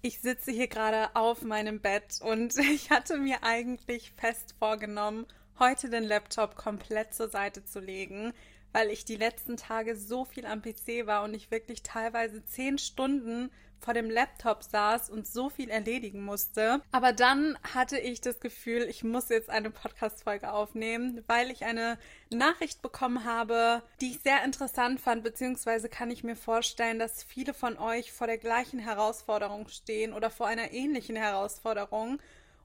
Ich sitze hier gerade auf meinem Bett und ich hatte mir eigentlich fest vorgenommen, heute den Laptop komplett zur Seite zu legen, weil ich die letzten Tage so viel am PC war und ich wirklich teilweise zehn Stunden vor dem Laptop saß und so viel erledigen musste. Aber dann hatte ich das Gefühl, ich muss jetzt eine Podcast-Folge aufnehmen, weil ich eine Nachricht bekommen habe, die ich sehr interessant fand, beziehungsweise kann ich mir vorstellen, dass viele von euch vor der gleichen Herausforderung stehen oder vor einer ähnlichen Herausforderung.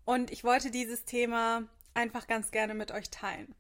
Und ich wollte dieses Thema einfach ganz gerne mit euch teilen.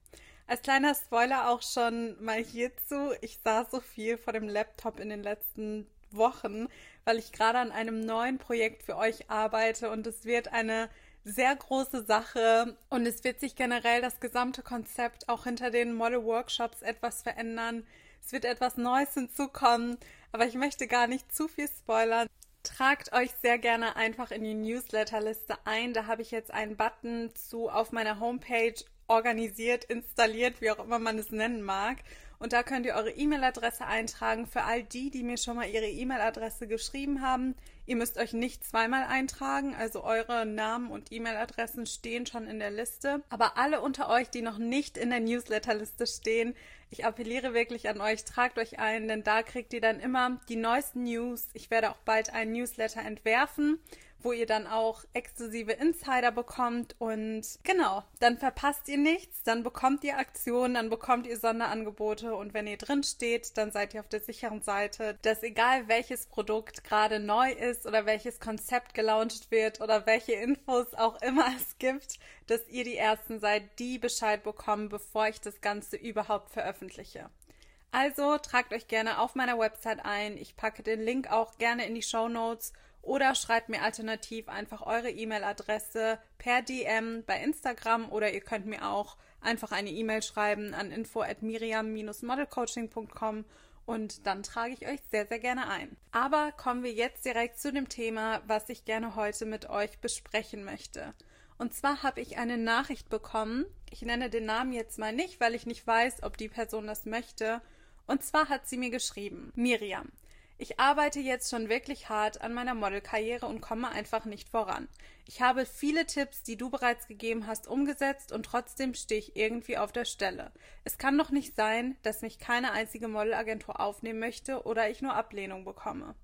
Als kleiner Spoiler auch schon mal hierzu, ich saß so viel vor dem Laptop in den letzten Wochen, weil ich gerade an einem neuen Projekt für euch arbeite und es wird eine sehr große Sache und es wird sich generell das gesamte Konzept auch hinter den Model Workshops etwas verändern. Es wird etwas Neues hinzukommen, aber ich möchte gar nicht zu viel spoilern. Tragt euch sehr gerne einfach in die Newsletterliste ein. Da habe ich jetzt einen Button zu auf meiner Homepage organisiert, installiert, wie auch immer man es nennen mag. Und da könnt ihr eure E-Mail-Adresse eintragen für all die, die mir schon mal ihre E-Mail-Adresse geschrieben haben. Ihr müsst euch nicht zweimal eintragen, also eure Namen und E-Mail-Adressen stehen schon in der Liste. Aber alle unter euch, die noch nicht in der Newsletter-Liste stehen, ich appelliere wirklich an euch, tragt euch ein, denn da kriegt ihr dann immer die neuesten News. Ich werde auch bald einen Newsletter entwerfen wo ihr dann auch exklusive Insider bekommt und genau, dann verpasst ihr nichts, dann bekommt ihr Aktionen, dann bekommt ihr Sonderangebote und wenn ihr drin steht, dann seid ihr auf der sicheren Seite, dass egal welches Produkt gerade neu ist oder welches Konzept gelauncht wird oder welche Infos auch immer es gibt, dass ihr die ersten seid, die Bescheid bekommen, bevor ich das Ganze überhaupt veröffentliche. Also tragt euch gerne auf meiner Website ein. Ich packe den Link auch gerne in die Show Notes oder schreibt mir alternativ einfach eure E-Mail-Adresse per DM bei Instagram oder ihr könnt mir auch einfach eine E-Mail schreiben an info at miriam-modelcoaching.com und dann trage ich euch sehr, sehr gerne ein. Aber kommen wir jetzt direkt zu dem Thema, was ich gerne heute mit euch besprechen möchte. Und zwar habe ich eine Nachricht bekommen. Ich nenne den Namen jetzt mal nicht, weil ich nicht weiß, ob die Person das möchte. Und zwar hat sie mir geschrieben, Miriam, ich arbeite jetzt schon wirklich hart an meiner Modelkarriere und komme einfach nicht voran. Ich habe viele Tipps, die du bereits gegeben hast, umgesetzt und trotzdem stehe ich irgendwie auf der Stelle. Es kann doch nicht sein, dass mich keine einzige Modelagentur aufnehmen möchte oder ich nur Ablehnung bekomme.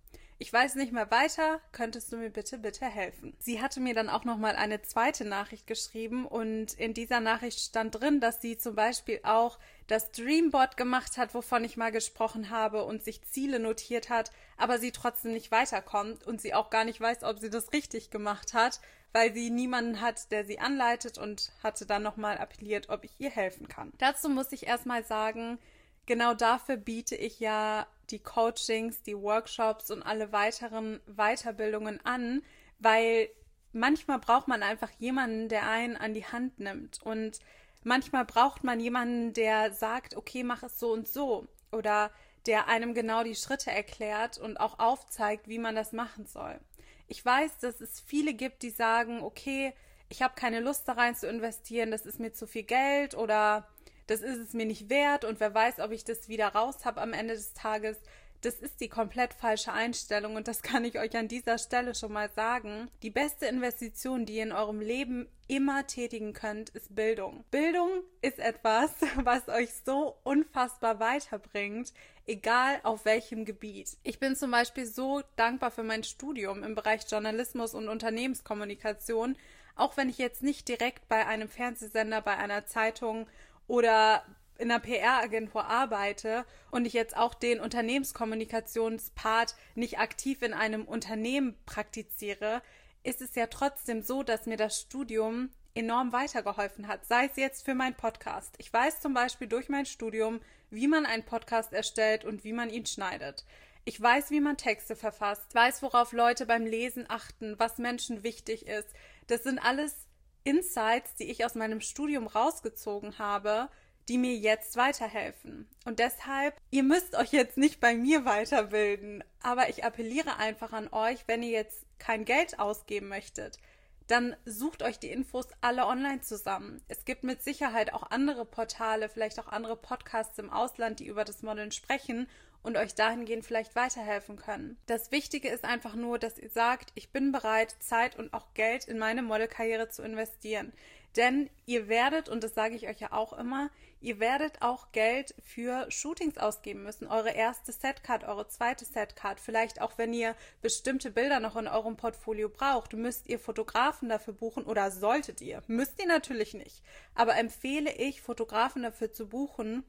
Ich weiß nicht mehr weiter, könntest du mir bitte, bitte helfen? Sie hatte mir dann auch nochmal eine zweite Nachricht geschrieben und in dieser Nachricht stand drin, dass sie zum Beispiel auch das Dreamboard gemacht hat, wovon ich mal gesprochen habe und sich Ziele notiert hat, aber sie trotzdem nicht weiterkommt und sie auch gar nicht weiß, ob sie das richtig gemacht hat, weil sie niemanden hat, der sie anleitet und hatte dann nochmal appelliert, ob ich ihr helfen kann. Dazu muss ich erstmal sagen, genau dafür biete ich ja die Coachings, die Workshops und alle weiteren Weiterbildungen an, weil manchmal braucht man einfach jemanden, der einen an die Hand nimmt und manchmal braucht man jemanden, der sagt, okay, mach es so und so oder der einem genau die Schritte erklärt und auch aufzeigt, wie man das machen soll. Ich weiß, dass es viele gibt, die sagen, okay, ich habe keine Lust da rein zu investieren, das ist mir zu viel Geld oder das ist es mir nicht wert und wer weiß, ob ich das wieder raus habe am Ende des Tages. Das ist die komplett falsche Einstellung und das kann ich euch an dieser Stelle schon mal sagen. Die beste Investition, die ihr in eurem Leben immer tätigen könnt, ist Bildung. Bildung ist etwas, was euch so unfassbar weiterbringt, egal auf welchem Gebiet. Ich bin zum Beispiel so dankbar für mein Studium im Bereich Journalismus und Unternehmenskommunikation, auch wenn ich jetzt nicht direkt bei einem Fernsehsender, bei einer Zeitung oder in einer PR-Agentur arbeite und ich jetzt auch den Unternehmenskommunikationspart nicht aktiv in einem Unternehmen praktiziere, ist es ja trotzdem so, dass mir das Studium enorm weitergeholfen hat, sei es jetzt für meinen Podcast. Ich weiß zum Beispiel durch mein Studium, wie man einen Podcast erstellt und wie man ihn schneidet. Ich weiß, wie man Texte verfasst, weiß, worauf Leute beim Lesen achten, was Menschen wichtig ist. Das sind alles Insights, die ich aus meinem Studium rausgezogen habe, die mir jetzt weiterhelfen. Und deshalb, ihr müsst euch jetzt nicht bei mir weiterbilden, aber ich appelliere einfach an euch, wenn ihr jetzt kein Geld ausgeben möchtet, dann sucht euch die Infos alle online zusammen. Es gibt mit Sicherheit auch andere Portale, vielleicht auch andere Podcasts im Ausland, die über das Modeln sprechen und euch dahingehend vielleicht weiterhelfen können. Das Wichtige ist einfach nur, dass ihr sagt, ich bin bereit, Zeit und auch Geld in meine Modelkarriere zu investieren. Denn ihr werdet, und das sage ich euch ja auch immer, ihr werdet auch Geld für Shootings ausgeben müssen. Eure erste Setcard, eure zweite Setcard, vielleicht auch wenn ihr bestimmte Bilder noch in eurem Portfolio braucht, müsst ihr Fotografen dafür buchen oder solltet ihr. Müsst ihr natürlich nicht. Aber empfehle ich, Fotografen dafür zu buchen,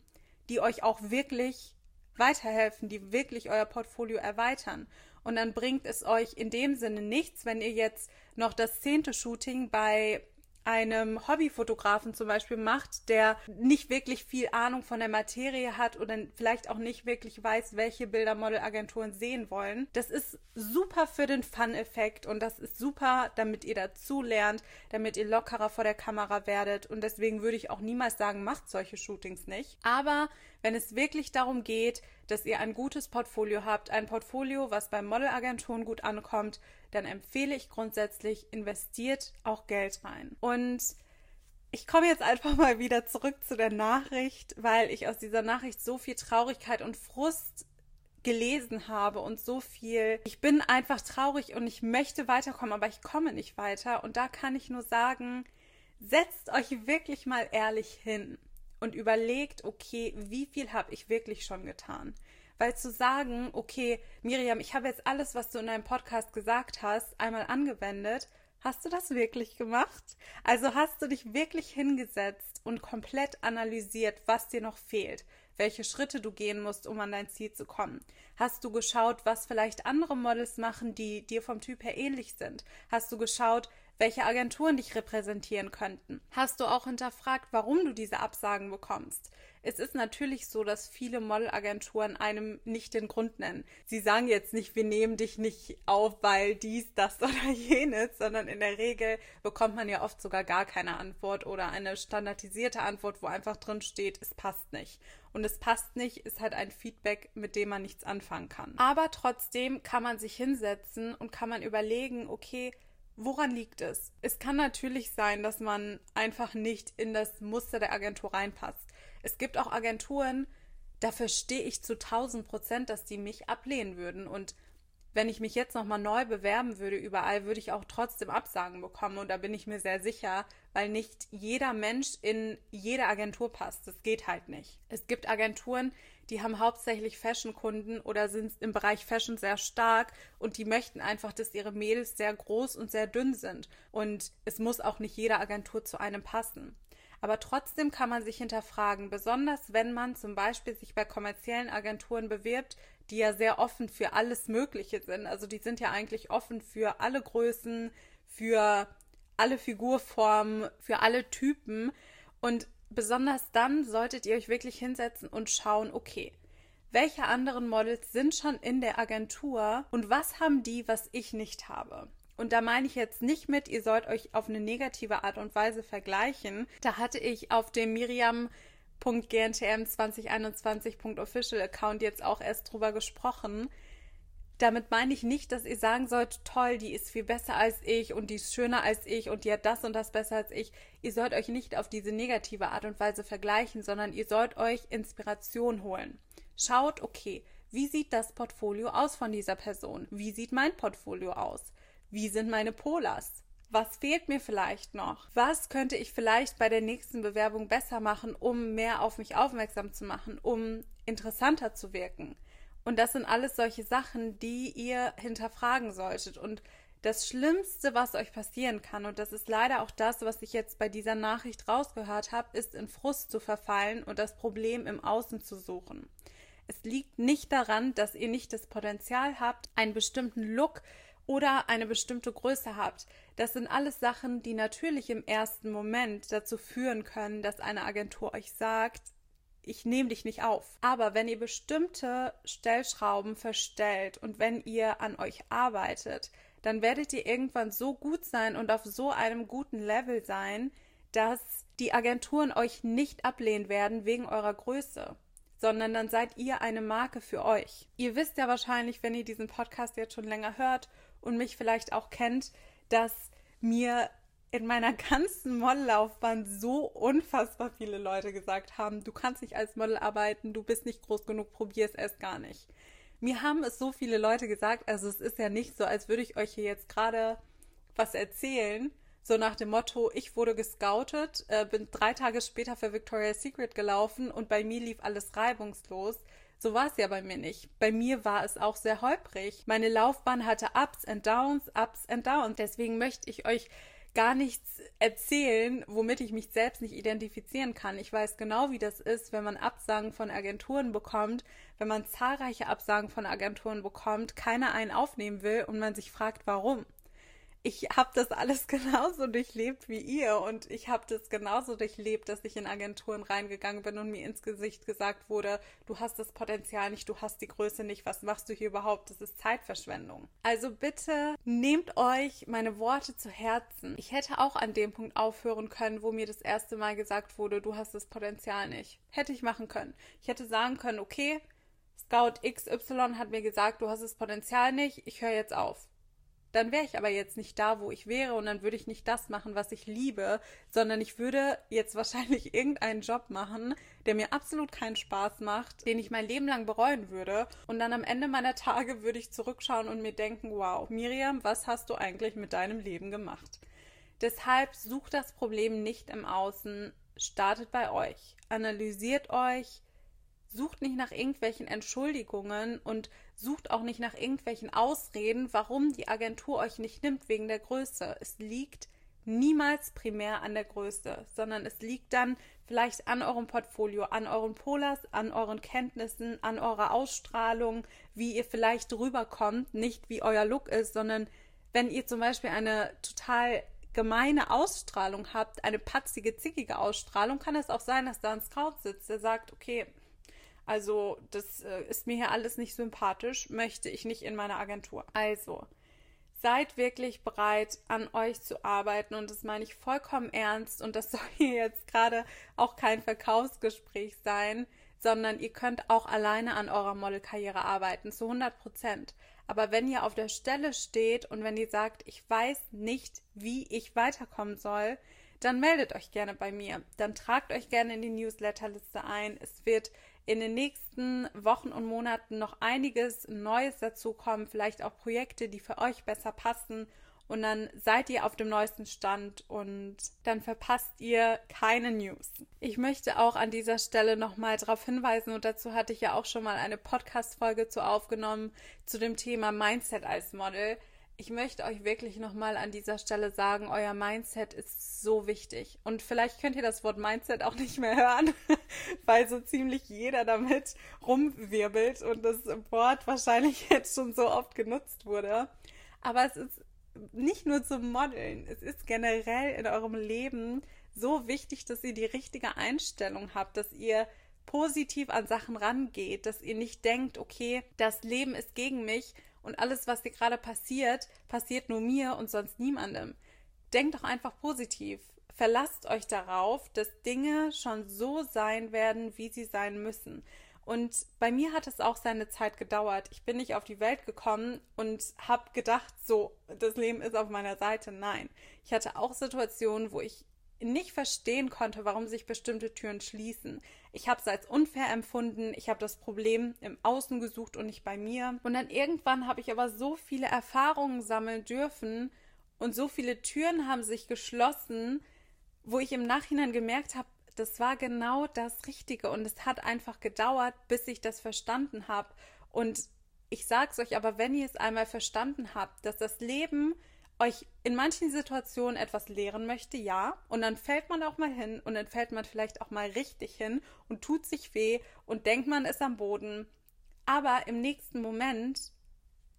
die euch auch wirklich weiterhelfen, die wirklich euer Portfolio erweitern. Und dann bringt es euch in dem Sinne nichts, wenn ihr jetzt noch das zehnte Shooting bei einem Hobbyfotografen zum Beispiel macht, der nicht wirklich viel Ahnung von der Materie hat oder vielleicht auch nicht wirklich weiß, welche Bilder Modelagenturen sehen wollen. Das ist super für den Fun-Effekt und das ist super, damit ihr dazu lernt, damit ihr lockerer vor der Kamera werdet und deswegen würde ich auch niemals sagen, macht solche Shootings nicht. Aber wenn es wirklich darum geht, dass ihr ein gutes Portfolio habt, ein Portfolio, was bei Modelagenturen gut ankommt, dann empfehle ich grundsätzlich, investiert auch Geld rein. Und ich komme jetzt einfach mal wieder zurück zu der Nachricht, weil ich aus dieser Nachricht so viel Traurigkeit und Frust gelesen habe und so viel. Ich bin einfach traurig und ich möchte weiterkommen, aber ich komme nicht weiter. Und da kann ich nur sagen, setzt euch wirklich mal ehrlich hin und überlegt, okay, wie viel habe ich wirklich schon getan? Weil zu sagen, okay, Miriam, ich habe jetzt alles, was du in deinem Podcast gesagt hast, einmal angewendet, hast du das wirklich gemacht? Also hast du dich wirklich hingesetzt und komplett analysiert, was dir noch fehlt, welche Schritte du gehen musst, um an dein Ziel zu kommen? Hast du geschaut, was vielleicht andere Models machen, die dir vom Typ her ähnlich sind? Hast du geschaut, welche Agenturen dich repräsentieren könnten. Hast du auch hinterfragt, warum du diese Absagen bekommst? Es ist natürlich so, dass viele Modelagenturen einem nicht den Grund nennen. Sie sagen jetzt nicht, wir nehmen dich nicht auf, weil dies, das oder jenes, sondern in der Regel bekommt man ja oft sogar gar keine Antwort oder eine standardisierte Antwort, wo einfach drin steht, es passt nicht. Und es passt nicht, ist halt ein Feedback, mit dem man nichts anfangen kann. Aber trotzdem kann man sich hinsetzen und kann man überlegen, okay, Woran liegt es? Es kann natürlich sein, dass man einfach nicht in das Muster der Agentur reinpasst. Es gibt auch Agenturen, da verstehe ich zu 1000 Prozent, dass die mich ablehnen würden. Und wenn ich mich jetzt nochmal neu bewerben würde überall, würde ich auch trotzdem Absagen bekommen. Und da bin ich mir sehr sicher, weil nicht jeder Mensch in jede Agentur passt. Das geht halt nicht. Es gibt Agenturen, die haben hauptsächlich Fashion-Kunden oder sind im Bereich Fashion sehr stark und die möchten einfach, dass ihre Mädels sehr groß und sehr dünn sind. Und es muss auch nicht jede Agentur zu einem passen. Aber trotzdem kann man sich hinterfragen, besonders wenn man zum Beispiel sich bei kommerziellen Agenturen bewirbt, die ja sehr offen für alles Mögliche sind. Also die sind ja eigentlich offen für alle Größen, für alle Figurformen, für alle Typen. Und besonders dann solltet ihr euch wirklich hinsetzen und schauen, okay, welche anderen Models sind schon in der Agentur und was haben die, was ich nicht habe? Und da meine ich jetzt nicht mit, ihr sollt euch auf eine negative Art und Weise vergleichen. Da hatte ich auf dem Miriam.gntm2021.official Account jetzt auch erst drüber gesprochen, damit meine ich nicht, dass ihr sagen sollt, toll, die ist viel besser als ich und die ist schöner als ich und die hat das und das besser als ich. Ihr sollt euch nicht auf diese negative Art und Weise vergleichen, sondern ihr sollt euch Inspiration holen. Schaut, okay, wie sieht das Portfolio aus von dieser Person? Wie sieht mein Portfolio aus? Wie sind meine Polars? Was fehlt mir vielleicht noch? Was könnte ich vielleicht bei der nächsten Bewerbung besser machen, um mehr auf mich aufmerksam zu machen, um interessanter zu wirken? Und das sind alles solche Sachen, die ihr hinterfragen solltet. Und das Schlimmste, was euch passieren kann, und das ist leider auch das, was ich jetzt bei dieser Nachricht rausgehört habe, ist in Frust zu verfallen und das Problem im Außen zu suchen. Es liegt nicht daran, dass ihr nicht das Potenzial habt, einen bestimmten Look oder eine bestimmte Größe habt. Das sind alles Sachen, die natürlich im ersten Moment dazu führen können, dass eine Agentur euch sagt, ich nehme dich nicht auf. Aber wenn ihr bestimmte Stellschrauben verstellt und wenn ihr an euch arbeitet, dann werdet ihr irgendwann so gut sein und auf so einem guten Level sein, dass die Agenturen euch nicht ablehnen werden wegen eurer Größe, sondern dann seid ihr eine Marke für euch. Ihr wisst ja wahrscheinlich, wenn ihr diesen Podcast jetzt schon länger hört und mich vielleicht auch kennt, dass mir in meiner ganzen Modellaufbahn so unfassbar viele Leute gesagt haben, du kannst nicht als Model arbeiten, du bist nicht groß genug, probier es erst gar nicht. Mir haben es so viele Leute gesagt, also es ist ja nicht so, als würde ich euch hier jetzt gerade was erzählen, so nach dem Motto, ich wurde gescoutet, äh, bin drei Tage später für Victoria's Secret gelaufen und bei mir lief alles reibungslos. So war es ja bei mir nicht. Bei mir war es auch sehr holprig. Meine Laufbahn hatte Ups and Downs, Ups and Downs. Deswegen möchte ich euch gar nichts erzählen, womit ich mich selbst nicht identifizieren kann. Ich weiß genau, wie das ist, wenn man Absagen von Agenturen bekommt, wenn man zahlreiche Absagen von Agenturen bekommt, keiner einen aufnehmen will und man sich fragt, warum ich habe das alles genauso durchlebt wie ihr und ich habe das genauso durchlebt, dass ich in Agenturen reingegangen bin und mir ins Gesicht gesagt wurde, du hast das Potenzial nicht, du hast die Größe nicht, was machst du hier überhaupt? Das ist Zeitverschwendung. Also bitte nehmt euch meine Worte zu Herzen. Ich hätte auch an dem Punkt aufhören können, wo mir das erste Mal gesagt wurde, du hast das Potenzial nicht. Hätte ich machen können. Ich hätte sagen können, okay, Scout XY hat mir gesagt, du hast das Potenzial nicht, ich höre jetzt auf dann wäre ich aber jetzt nicht da, wo ich wäre und dann würde ich nicht das machen, was ich liebe, sondern ich würde jetzt wahrscheinlich irgendeinen Job machen, der mir absolut keinen Spaß macht, den ich mein Leben lang bereuen würde und dann am Ende meiner Tage würde ich zurückschauen und mir denken, wow, Miriam, was hast du eigentlich mit deinem Leben gemacht? Deshalb sucht das Problem nicht im Außen, startet bei euch, analysiert euch, sucht nicht nach irgendwelchen Entschuldigungen und sucht auch nicht nach irgendwelchen Ausreden, warum die Agentur euch nicht nimmt wegen der Größe. Es liegt niemals primär an der Größe, sondern es liegt dann vielleicht an eurem Portfolio, an euren Polars, an euren Kenntnissen, an eurer Ausstrahlung, wie ihr vielleicht rüberkommt, nicht wie euer Look ist, sondern wenn ihr zum Beispiel eine total gemeine Ausstrahlung habt, eine patzige, zickige Ausstrahlung, kann es auch sein, dass da ein Scout sitzt, der sagt, okay, also, das äh, ist mir hier alles nicht sympathisch, möchte ich nicht in meiner Agentur. Also, seid wirklich bereit, an euch zu arbeiten und das meine ich vollkommen ernst und das soll hier jetzt gerade auch kein Verkaufsgespräch sein, sondern ihr könnt auch alleine an eurer Modelkarriere arbeiten, zu 100 Prozent. Aber wenn ihr auf der Stelle steht und wenn ihr sagt, ich weiß nicht, wie ich weiterkommen soll, dann meldet euch gerne bei mir. Dann tragt euch gerne in die Newsletterliste ein. Es wird in den nächsten Wochen und Monaten noch einiges Neues dazukommen, vielleicht auch Projekte, die für euch besser passen. Und dann seid ihr auf dem neuesten Stand und dann verpasst ihr keine News. Ich möchte auch an dieser Stelle nochmal darauf hinweisen, und dazu hatte ich ja auch schon mal eine Podcast-Folge zu aufgenommen, zu dem Thema Mindset als Model ich möchte euch wirklich nochmal an dieser Stelle sagen, euer Mindset ist so wichtig. Und vielleicht könnt ihr das Wort Mindset auch nicht mehr hören, weil so ziemlich jeder damit rumwirbelt und das Wort wahrscheinlich jetzt schon so oft genutzt wurde. Aber es ist nicht nur zum Modeln, es ist generell in eurem Leben so wichtig, dass ihr die richtige Einstellung habt, dass ihr positiv an Sachen rangeht, dass ihr nicht denkt, okay, das Leben ist gegen mich, und alles, was dir gerade passiert, passiert nur mir und sonst niemandem. Denkt doch einfach positiv. Verlasst euch darauf, dass Dinge schon so sein werden, wie sie sein müssen. Und bei mir hat es auch seine Zeit gedauert. Ich bin nicht auf die Welt gekommen und habe gedacht, so, das Leben ist auf meiner Seite. Nein. Ich hatte auch Situationen, wo ich nicht verstehen konnte, warum sich bestimmte Türen schließen. Ich habe es als unfair empfunden, ich habe das Problem im Außen gesucht und nicht bei mir. Und dann irgendwann habe ich aber so viele Erfahrungen sammeln dürfen und so viele Türen haben sich geschlossen, wo ich im Nachhinein gemerkt habe, das war genau das Richtige und es hat einfach gedauert, bis ich das verstanden habe. Und ich sage es euch aber, wenn ihr es einmal verstanden habt, dass das Leben euch in manchen Situationen etwas lehren möchte, ja, und dann fällt man auch mal hin und dann fällt man vielleicht auch mal richtig hin und tut sich weh und denkt man ist am Boden. Aber im nächsten Moment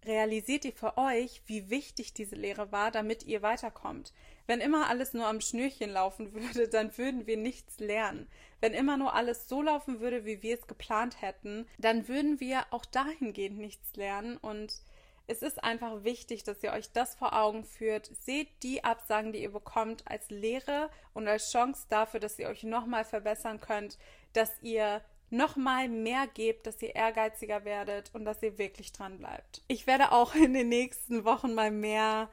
realisiert ihr für euch, wie wichtig diese Lehre war, damit ihr weiterkommt. Wenn immer alles nur am Schnürchen laufen würde, dann würden wir nichts lernen. Wenn immer nur alles so laufen würde, wie wir es geplant hätten, dann würden wir auch dahingehend nichts lernen und es ist einfach wichtig, dass ihr euch das vor Augen führt. Seht die Absagen, die ihr bekommt, als Lehre und als Chance dafür, dass ihr euch nochmal verbessern könnt, dass ihr nochmal mehr gebt, dass ihr ehrgeiziger werdet und dass ihr wirklich dran bleibt. Ich werde auch in den nächsten Wochen mal mehr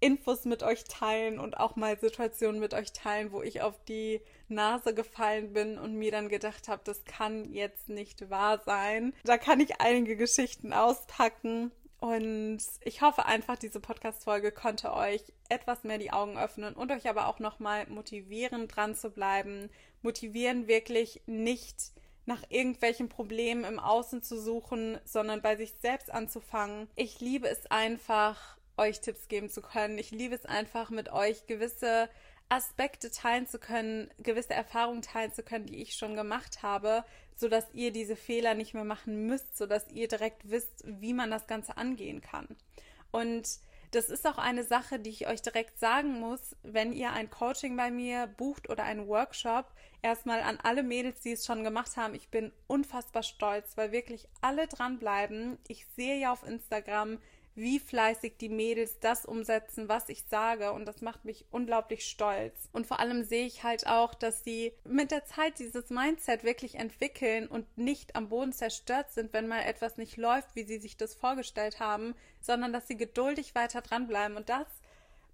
Infos mit euch teilen und auch mal Situationen mit euch teilen, wo ich auf die Nase gefallen bin und mir dann gedacht habe, das kann jetzt nicht wahr sein. Da kann ich einige Geschichten auspacken. Und ich hoffe einfach, diese Podcast-Folge konnte euch etwas mehr die Augen öffnen und euch aber auch nochmal motivieren, dran zu bleiben. Motivieren wirklich nicht nach irgendwelchen Problemen im Außen zu suchen, sondern bei sich selbst anzufangen. Ich liebe es einfach, euch Tipps geben zu können. Ich liebe es einfach, mit euch gewisse Aspekte teilen zu können, gewisse Erfahrungen teilen zu können, die ich schon gemacht habe, sodass ihr diese Fehler nicht mehr machen müsst, sodass ihr direkt wisst, wie man das Ganze angehen kann. Und das ist auch eine Sache, die ich euch direkt sagen muss, wenn ihr ein Coaching bei mir bucht oder einen Workshop. Erstmal an alle Mädels, die es schon gemacht haben. Ich bin unfassbar stolz, weil wirklich alle dranbleiben. Ich sehe ja auf Instagram, wie fleißig die Mädels das umsetzen, was ich sage. Und das macht mich unglaublich stolz. Und vor allem sehe ich halt auch, dass sie mit der Zeit dieses Mindset wirklich entwickeln und nicht am Boden zerstört sind, wenn mal etwas nicht läuft, wie sie sich das vorgestellt haben, sondern dass sie geduldig weiter dranbleiben. Und das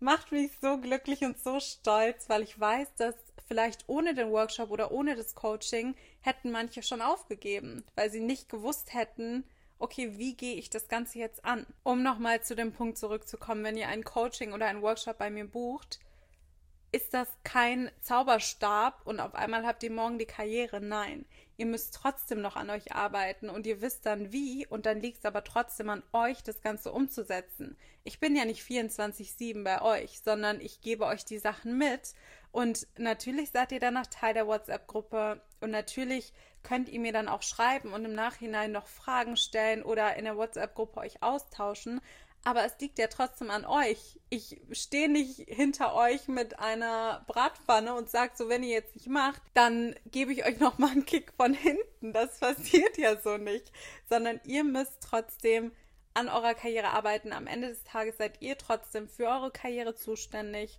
macht mich so glücklich und so stolz, weil ich weiß, dass vielleicht ohne den Workshop oder ohne das Coaching hätten manche schon aufgegeben, weil sie nicht gewusst hätten, okay, wie gehe ich das Ganze jetzt an? Um nochmal zu dem Punkt zurückzukommen, wenn ihr ein Coaching oder ein Workshop bei mir bucht, ist das kein Zauberstab und auf einmal habt ihr morgen die Karriere. Nein, ihr müsst trotzdem noch an euch arbeiten und ihr wisst dann wie und dann liegt es aber trotzdem an euch, das Ganze umzusetzen. Ich bin ja nicht 24-7 bei euch, sondern ich gebe euch die Sachen mit und natürlich seid ihr danach Teil der WhatsApp-Gruppe und natürlich könnt ihr mir dann auch schreiben und im Nachhinein noch Fragen stellen oder in der WhatsApp-Gruppe euch austauschen. Aber es liegt ja trotzdem an euch. Ich stehe nicht hinter euch mit einer Bratpfanne und sage so, wenn ihr jetzt nicht macht, dann gebe ich euch noch mal einen Kick von hinten. Das passiert ja so nicht. Sondern ihr müsst trotzdem an eurer Karriere arbeiten. Am Ende des Tages seid ihr trotzdem für eure Karriere zuständig.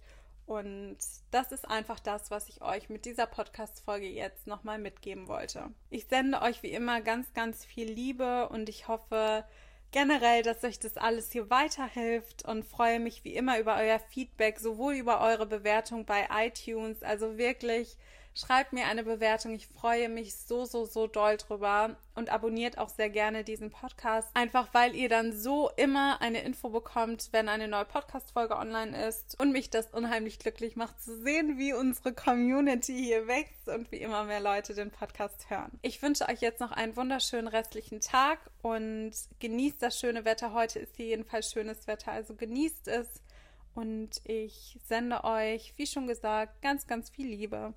Und das ist einfach das, was ich euch mit dieser Podcast-Folge jetzt nochmal mitgeben wollte. Ich sende euch wie immer ganz, ganz viel Liebe und ich hoffe generell, dass euch das alles hier weiterhilft und freue mich wie immer über euer Feedback, sowohl über eure Bewertung bei iTunes, also wirklich Schreibt mir eine Bewertung. Ich freue mich so, so, so doll drüber. Und abonniert auch sehr gerne diesen Podcast. Einfach weil ihr dann so immer eine Info bekommt, wenn eine neue Podcast-Folge online ist. Und mich das unheimlich glücklich macht zu sehen, wie unsere Community hier wächst und wie immer mehr Leute den Podcast hören. Ich wünsche euch jetzt noch einen wunderschönen restlichen Tag und genießt das schöne Wetter. Heute ist hier jedenfalls schönes Wetter, also genießt es. Und ich sende euch, wie schon gesagt, ganz, ganz viel Liebe.